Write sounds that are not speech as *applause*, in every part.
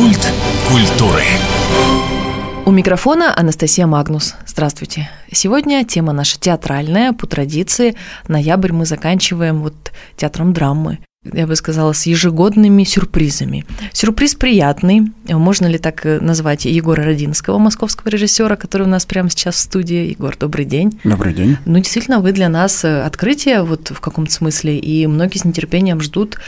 Культ культуры. У микрофона Анастасия Магнус. Здравствуйте. Сегодня тема наша театральная. По традиции ноябрь мы заканчиваем вот театром драмы я бы сказала, с ежегодными сюрпризами. Сюрприз приятный. Можно ли так э, назвать Егора Родинского, московского режиссера, который у нас прямо сейчас в студии? Егор, добрый день. Добрый день. Ну, действительно, вы для нас э, открытие вот в каком-то смысле, и многие с нетерпением ждут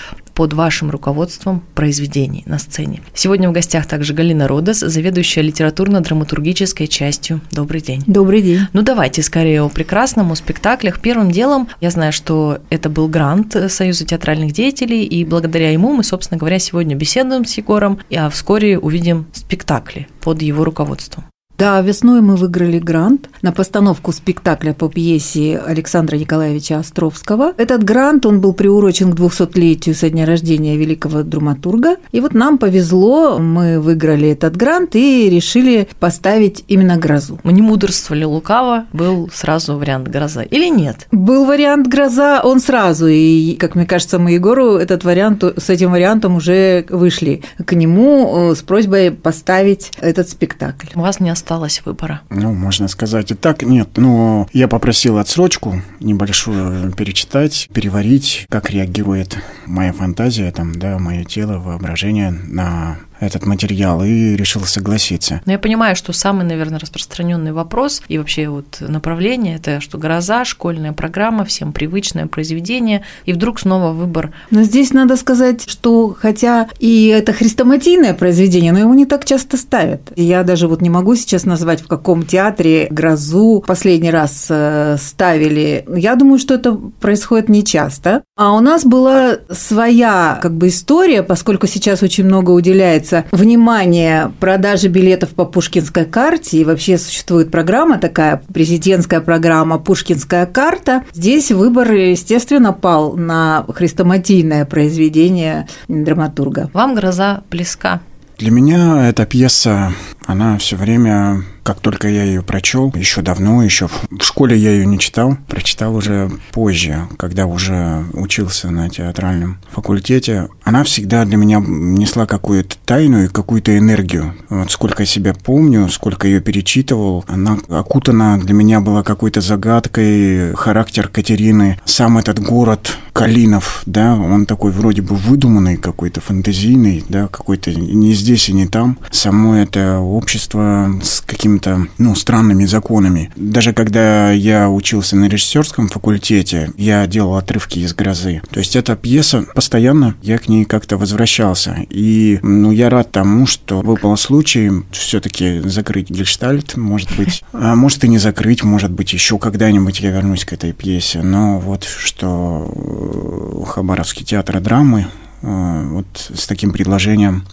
под вашим руководством произведений на сцене. Сегодня в гостях также Галина Родос, заведующая литературно-драматургической частью. Добрый день. Добрый день. Ну, давайте скорее о прекрасном, о спектаклях. Первым делом, я знаю, что это был грант Союза театральных деятелей, и благодаря ему мы, собственно говоря, сегодня беседуем с Егором, а вскоре увидим спектакли под его руководством. Да, весной мы выиграли грант на постановку спектакля по пьесе Александра Николаевича Островского. Этот грант, он был приурочен к 200-летию со дня рождения великого драматурга. И вот нам повезло, мы выиграли этот грант и решили поставить именно «Грозу». Мы не мудрствовали лукаво, был сразу вариант «Гроза» или нет? Был вариант «Гроза», он сразу, и, как мне кажется, мы Егору этот вариант, с этим вариантом уже вышли к нему э, с просьбой поставить этот спектакль. У вас не осталось осталось выбора? Ну, можно сказать и так. Нет, но я попросил отсрочку небольшую перечитать, переварить, как реагирует моя фантазия, там, да, мое тело, воображение на этот материал и решил согласиться. Но я понимаю, что самый, наверное, распространенный вопрос и вообще вот направление это что гроза, школьная программа, всем привычное произведение, и вдруг снова выбор. Но здесь надо сказать, что хотя и это хрестоматийное произведение, но его не так часто ставят. Я даже вот не могу сейчас назвать, в каком театре грозу последний раз э, ставили. Я думаю, что это происходит не часто. А у нас была своя как бы история, поскольку сейчас очень много уделяется касается внимания продажи билетов по Пушкинской карте, и вообще существует программа такая, президентская программа «Пушкинская карта», здесь выбор, естественно, пал на хрестоматийное произведение драматурга. Вам гроза близка? Для меня эта пьеса, она все время как только я ее прочел, еще давно, еще в школе я ее не читал, прочитал уже позже, когда уже учился на театральном факультете. Она всегда для меня несла какую-то тайну и какую-то энергию. Вот сколько себя помню, сколько ее перечитывал, она окутана для меня была какой-то загадкой, характер Катерины, сам этот город Калинов, да, он такой вроде бы выдуманный, какой-то фантазийный, да, какой-то не здесь и не там. Само это общество с каким какими-то, ну, странными законами. Даже когда я учился на режиссерском факультете, я делал отрывки из «Грозы». То есть эта пьеса, постоянно я к ней как-то возвращался. И, ну, я рад тому, что выпал случай все-таки закрыть гельштальт, может быть. *laughs* А может и не закрыть, может быть, еще когда-нибудь я вернусь к этой пьесе. Но вот что э, Хабаровский театр драмы э, вот с таким предложением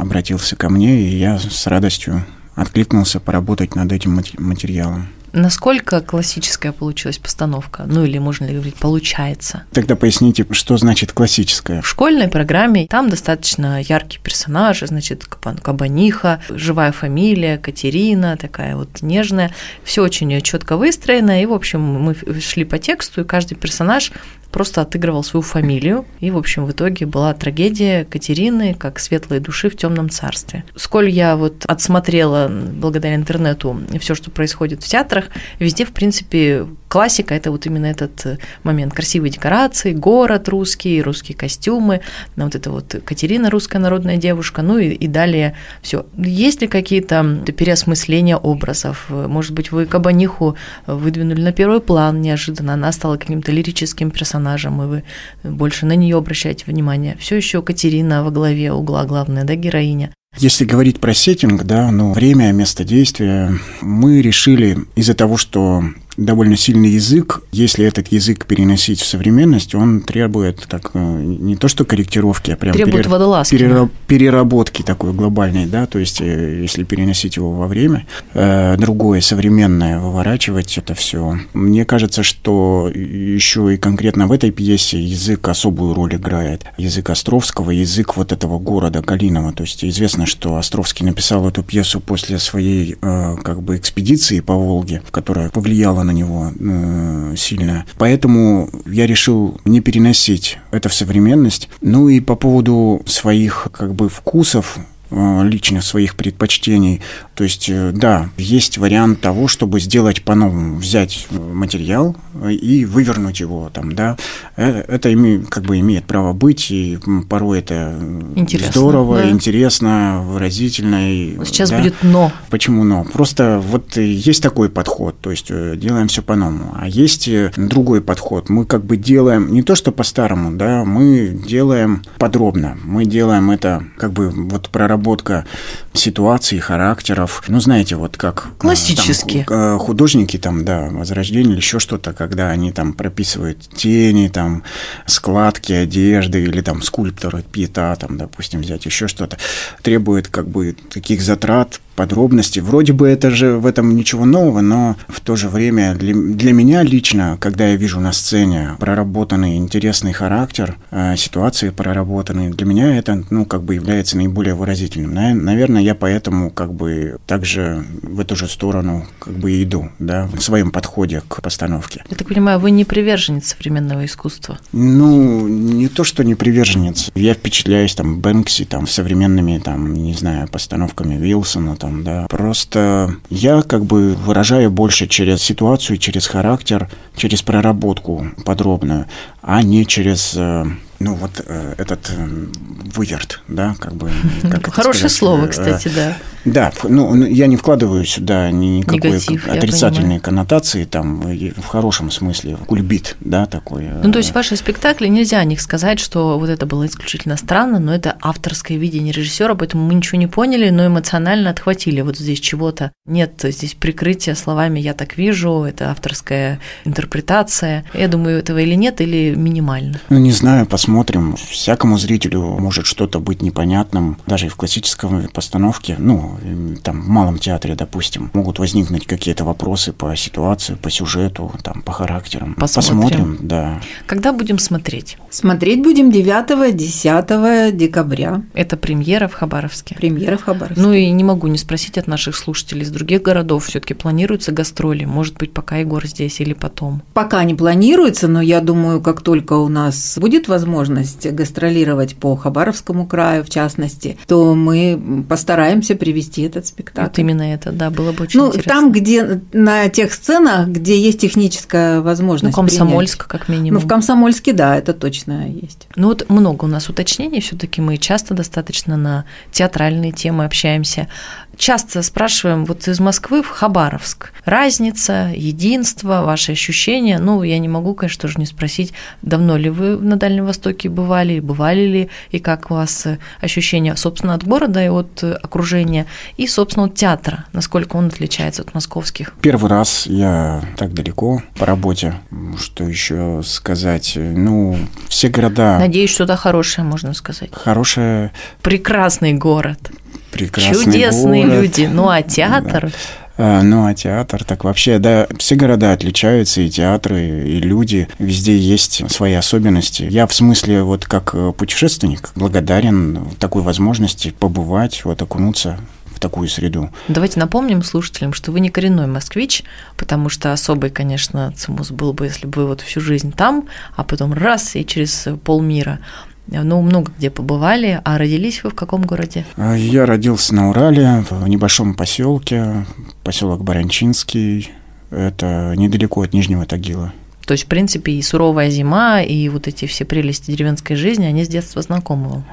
обратился ко мне, и я с радостью откликнулся поработать над этим материалом. Насколько классическая получилась постановка? Ну или можно ли говорить, получается? Тогда поясните, что значит классическая? В школьной программе там достаточно яркие персонажи, значит, Кабаниха, живая фамилия, Катерина, такая вот нежная. Все очень четко выстроено, и, в общем, мы шли по тексту, и каждый персонаж просто отыгрывал свою фамилию, и, в общем, в итоге была трагедия Катерины как светлой души в темном царстве. Сколь я вот отсмотрела благодаря интернету все, что происходит в театрах, везде, в принципе, классика – это вот именно этот э, момент. Красивые декорации, город русский, русские костюмы, вот это вот Катерина, русская народная девушка, ну и, и далее все. Есть ли какие-то переосмысления образов? Может быть, вы Кабаниху выдвинули на первый план неожиданно, она стала каким-то лирическим персонажем, и вы больше на нее обращаете внимание. Все еще Катерина во главе угла главная, да, героиня. Если говорить про сеттинг, да, ну, время, место действия, мы решили из-за того, что довольно сильный язык. Если этот язык переносить в современность, он требует так, э, не то что корректировки, а прям требует перер... перераб... переработки такой глобальной, да, то есть э, если переносить его во время, э, другое, современное, выворачивать это все. Мне кажется, что еще и конкретно в этой пьесе язык особую роль играет. Язык Островского, язык вот этого города Калинова. То есть известно, что Островский написал эту пьесу после своей э, как бы экспедиции по Волге, которая повлияла на него э, сильно. Поэтому я решил не переносить это в современность. Ну и по поводу своих как бы вкусов, лично своих предпочтений. То есть, э, да, есть вариант того, чтобы сделать по-новому, взять материал и вывернуть его там, да. Э, это име, как бы имеет право быть, и порой это интересно, здорово, да. интересно, выразительно. И, Сейчас да. будет но. Почему но? Просто вот есть такой подход, то есть делаем все по-новому. А есть другой подход. Мы как бы делаем не то, что по-старому, да, мы делаем подробно. Мы делаем это как бы вот проработать проработка ситуаций, характеров. Ну, знаете, вот как... Э, Классически. Там, художники там, да, Возрождение или еще что-то, когда они там прописывают тени, там, складки одежды или там скульпторы пьета, там, допустим, взять еще что-то, требует как бы таких затрат подробности. Вроде бы это же в этом ничего нового, но в то же время для, для меня лично, когда я вижу на сцене проработанный интересный характер, э, ситуации проработанные, для меня это, ну, как бы является наиболее выразительным. Наверное, я поэтому как бы также в эту же сторону как бы иду, да, в своем подходе к постановке. Я так понимаю, вы не приверженец современного искусства? Ну, не то, что не приверженец. Я впечатляюсь там Бэнкси, там, современными, там, не знаю, постановками Вилсона, там, да. Просто я как бы выражаю больше через ситуацию, через характер, через проработку подробную, а не через э, ну вот э, этот э, выверт, да, как бы. *laughs* Как Хорошее слово, кстати, да. Да, ну, ну я не вкладываю сюда никакой Негатив, отрицательной коннотации, там, в хорошем смысле, кульбит, да, такой. Ну, то есть ваши спектакли, нельзя о них сказать, что вот это было исключительно странно, но это авторское видение режиссера, поэтому мы ничего не поняли, но эмоционально отхватили вот здесь чего-то. Нет здесь прикрытия словами «я так вижу», это авторская интерпретация. Я думаю, этого или нет, или минимально. Ну, не знаю, посмотрим. Всякому зрителю может что-то быть непонятным, даже и в классической постановке, ну, там, в малом театре, допустим, могут возникнуть какие-то вопросы по ситуации, по сюжету, там, по характерам. Посмотрим. Посмотрим, да. Когда будем смотреть? Смотреть будем 9-10 декабря. Это премьера в Хабаровске? Премьера в Хабаровске. Ну и не могу не спросить от наших слушателей из других городов, все таки планируются гастроли? Может быть, пока Егор здесь или потом? Пока не планируется, но я думаю, как только у нас будет возможность гастролировать по Хабаровскому краю, в частности, то мы постараемся привести этот спектакль. Вот именно это, да, было бы очень ну, интересно. там, где на тех сценах, где есть техническая возможность. Ну, Комсомольск, принять. как минимум. Ну, в Комсомольске, да, это точно есть. Ну, вот много у нас уточнений, все-таки мы часто достаточно на театральные темы общаемся часто спрашиваем вот из Москвы в Хабаровск. Разница, единство, ваши ощущения. Ну, я не могу, конечно, тоже не спросить, давно ли вы на Дальнем Востоке бывали, бывали ли, и как у вас ощущения, собственно, от города и от окружения, и, собственно, от театра, насколько он отличается от московских. Первый раз я так далеко по работе. Что еще сказать? Ну, все города... Надеюсь, что-то хорошее, можно сказать. Хорошее... Прекрасный город прекрасный Чудесные город. люди. Ну а театр? Да. Ну, а театр, так вообще, да, все города отличаются, и театры, и люди, везде есть свои особенности. Я в смысле, вот как путешественник, благодарен такой возможности побывать, вот окунуться в такую среду. Давайте напомним слушателям, что вы не коренной москвич, потому что особый, конечно, цимус был бы, если бы вы вот всю жизнь там, а потом раз и через полмира. Ну, много где побывали. А родились вы в каком городе? А, я родился на Урале, в небольшом поселке, поселок Баранчинский. Это недалеко от Нижнего Тагила. То есть, в принципе, и суровая зима, и вот эти все прелести деревенской жизни, они с детства знакомы вам.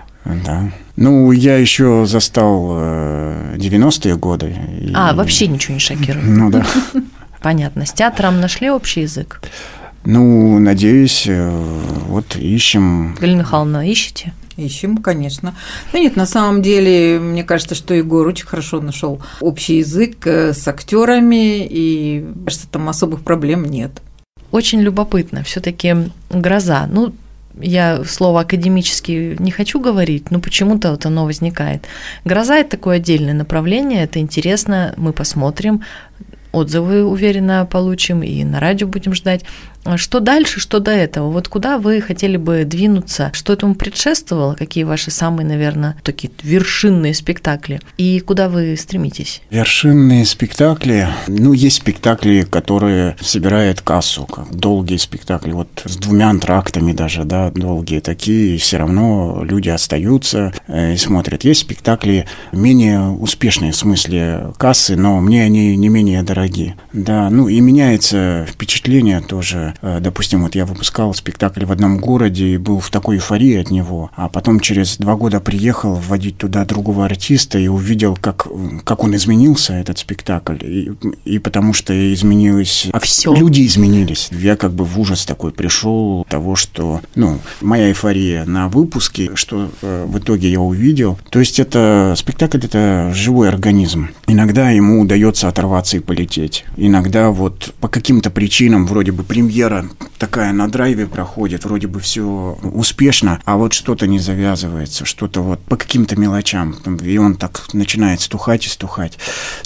Да. Ну, я еще застал 90-е э, годы. А, и... вообще ничего не шокирует. Ну да. *laughs* Понятно. С театром нашли общий язык? Ну, надеюсь, э, вот ищем. Галина Михайловна, ищете? Ищем, конечно. Да нет, на самом деле, мне кажется, что Егор очень хорошо нашел общий язык э, с актерами, и кажется, там особых проблем нет. Очень любопытно. Все-таки гроза. Ну, я слово академически не хочу говорить, но почему-то вот оно возникает. Гроза это такое отдельное направление, это интересно, мы посмотрим, отзывы, уверенно, получим, и на радио будем ждать. Что дальше, что до этого? Вот куда вы хотели бы двинуться? Что этому предшествовало? Какие ваши самые, наверное, такие вершинные спектакли? И куда вы стремитесь? Вершинные спектакли. Ну, есть спектакли, которые собирают кассу. Долгие спектакли. Вот с двумя антрактами даже, да, долгие такие. И все равно люди остаются э, и смотрят. Есть спектакли менее успешные в смысле кассы, но мне они не менее дорогие. Да, ну и меняется впечатление тоже Э, допустим, вот я выпускал спектакль в одном городе и был в такой эйфории от него, а потом через два года приехал вводить туда другого артиста и увидел, как, как он изменился, этот спектакль, и, и потому что изменилось... А все. Люди изменились. Я как бы в ужас такой пришел того, что, ну, моя эйфория на выпуске, что э, в итоге я увидел. То есть это спектакль, это живой организм. Иногда ему удается оторваться и полететь. Иногда вот по каким-то причинам, вроде бы премьер карьера такая на драйве проходит, вроде бы все успешно, а вот что-то не завязывается, что-то вот по каким-то мелочам, и он так начинает стухать и стухать.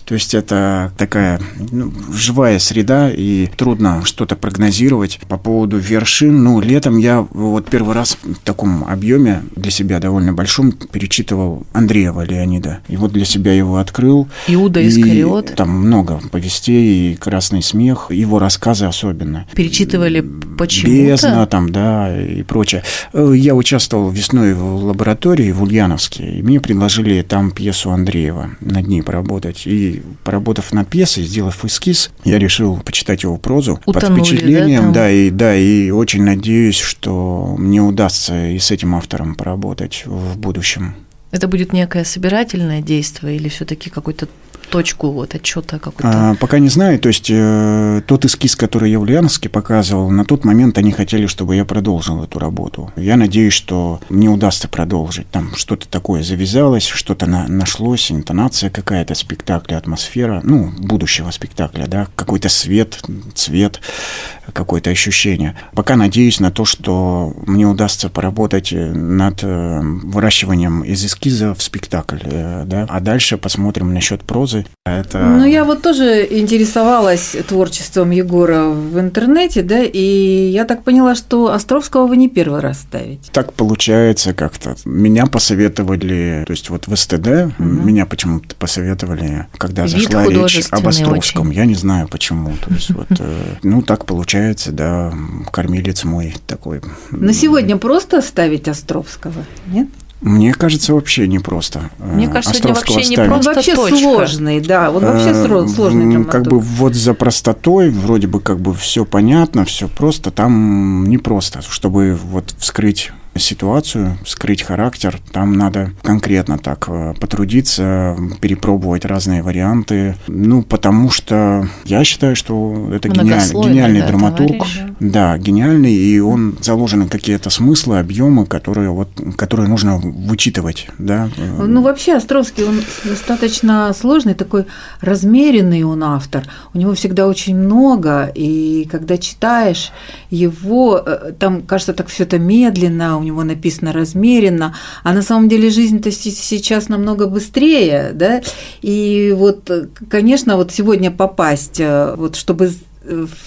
То есть это такая ну, живая среда, и трудно что-то прогнозировать по поводу вершин. Ну, летом я вот первый раз в таком объеме для себя довольно большом перечитывал Андреева Леонида. И вот для себя его открыл. Иуда Искариот. И там много повестей, и «Красный смех», его рассказы особенно. Перечитывал перечитывали почему-то? Бездна там, да, и прочее. Я участвовал весной в лаборатории в Ульяновске, и мне предложили там пьесу Андреева над ней поработать. И поработав над пьесой, сделав эскиз, я решил почитать его прозу Утонули, под впечатлением, да, да, и, да, и очень надеюсь, что мне удастся и с этим автором поработать в будущем. Это будет некое собирательное действие или все-таки какой-то точку вот отчета какой-то? А, пока не знаю. То есть э, тот эскиз, который я в Ульяновске показывал, на тот момент они хотели, чтобы я продолжил эту работу. Я надеюсь, что мне удастся продолжить. Там что-то такое завязалось, что-то на, нашлось, интонация какая-то спектакля, атмосфера, ну, будущего спектакля, да, какой-то свет, цвет, какое-то ощущение. Пока надеюсь на то, что мне удастся поработать над э, выращиванием из эскиза в спектакль, э, да, а дальше посмотрим насчет прозы. Это... Ну, я вот тоже интересовалась творчеством Егора в интернете, да, и я так поняла, что Островского вы не первый раз ставите. Так получается как-то. Меня посоветовали, то есть вот в СТД угу. меня почему-то посоветовали, когда Вид зашла речь об Островском. Очень. Я не знаю почему. То есть вот, э, ну, так получается, да, кормилец мой такой. На сегодня просто ставить Островского, нет? Мне кажется, вообще непросто. Мне кажется, сегодня вообще не просто Он вообще точка. сложный, да, он вообще э, сложный драматург. Как бы вот за простотой, вроде бы как бы все понятно, все просто, там непросто, чтобы вот вскрыть ситуацию, скрыть характер, там надо конкретно так э, потрудиться, перепробовать разные варианты. Ну, потому что я считаю, что это гениальный, гениальный да, драматург. Товарищ, да. гениальный, и он заложены какие-то смыслы, объемы, которые, вот, которые нужно вычитывать. Да. Ну, вообще, Островский, он достаточно сложный, такой размеренный он автор. У него всегда очень много, и когда читаешь его, э, там, кажется, так все это медленно, него написано размеренно, а на самом деле жизнь-то сейчас намного быстрее, да, и вот, конечно, вот сегодня попасть, э, вот чтобы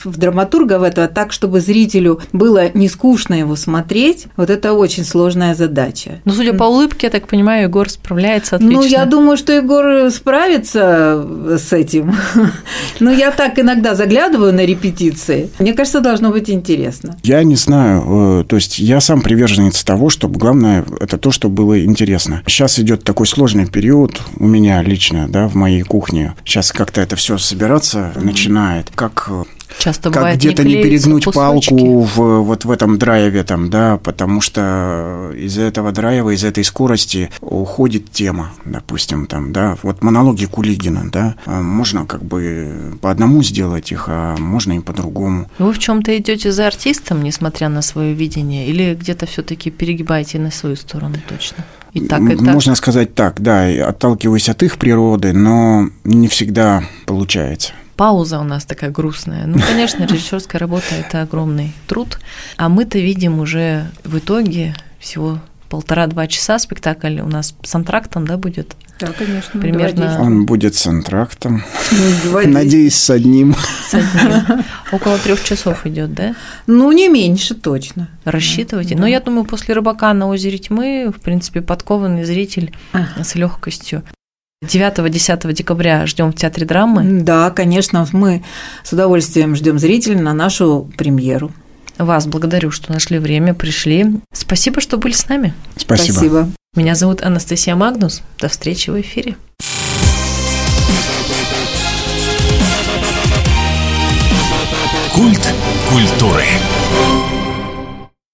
в драматурга в это так, чтобы зрителю было не скучно его смотреть, вот это очень сложная задача. Ну, судя по улыбке, я так понимаю, Егор справляется отлично. Ну, я думаю, что Егор справится с этим. *laughs* Но я так иногда заглядываю на репетиции. Мне кажется, должно быть интересно. Я не знаю. Э, то есть я сам приверженец того, чтобы главное это то, что было интересно. Сейчас идет такой сложный период у меня лично, да, в моей кухне. Сейчас как-то это все собираться начинает. Как э, Часто как где-то не, не перегнуть палку в, вот в этом драйве там, да, потому что из-за этого драйва, из этой скорости уходит тема, допустим, там, да, вот монологи Кулигина, да, а можно как бы по одному сделать их, а можно и по-другому. Вы в чем-то идете за артистом, несмотря на свое видение, или где-то все-таки перегибаете на свою сторону точно? И так, и так. Можно сказать так, да, отталкиваюсь от их природы, но не всегда получается пауза у нас такая грустная. Ну, конечно, *laughs* режиссерская работа – это огромный труд, а мы-то видим уже в итоге всего полтора-два часа спектакль у нас с антрактом, да, будет? Да, конечно. Примерно- Он будет с антрактом. Ну, Надеюсь, с одним. с одним. Около трех часов идет, да? Ну, не меньше точно. Рассчитывайте. Да. Но я думаю, после рыбака на озере тьмы, в принципе, подкованный зритель Ага. с легкостью. 9-10 декабря ждем в театре драмы. Да, конечно, мы с удовольствием ждем зрителей на нашу премьеру. Вас благодарю, что нашли время, пришли. Спасибо, что были с нами. Спасибо. Меня зовут Анастасия Магнус. До встречи в эфире. Культ культуры.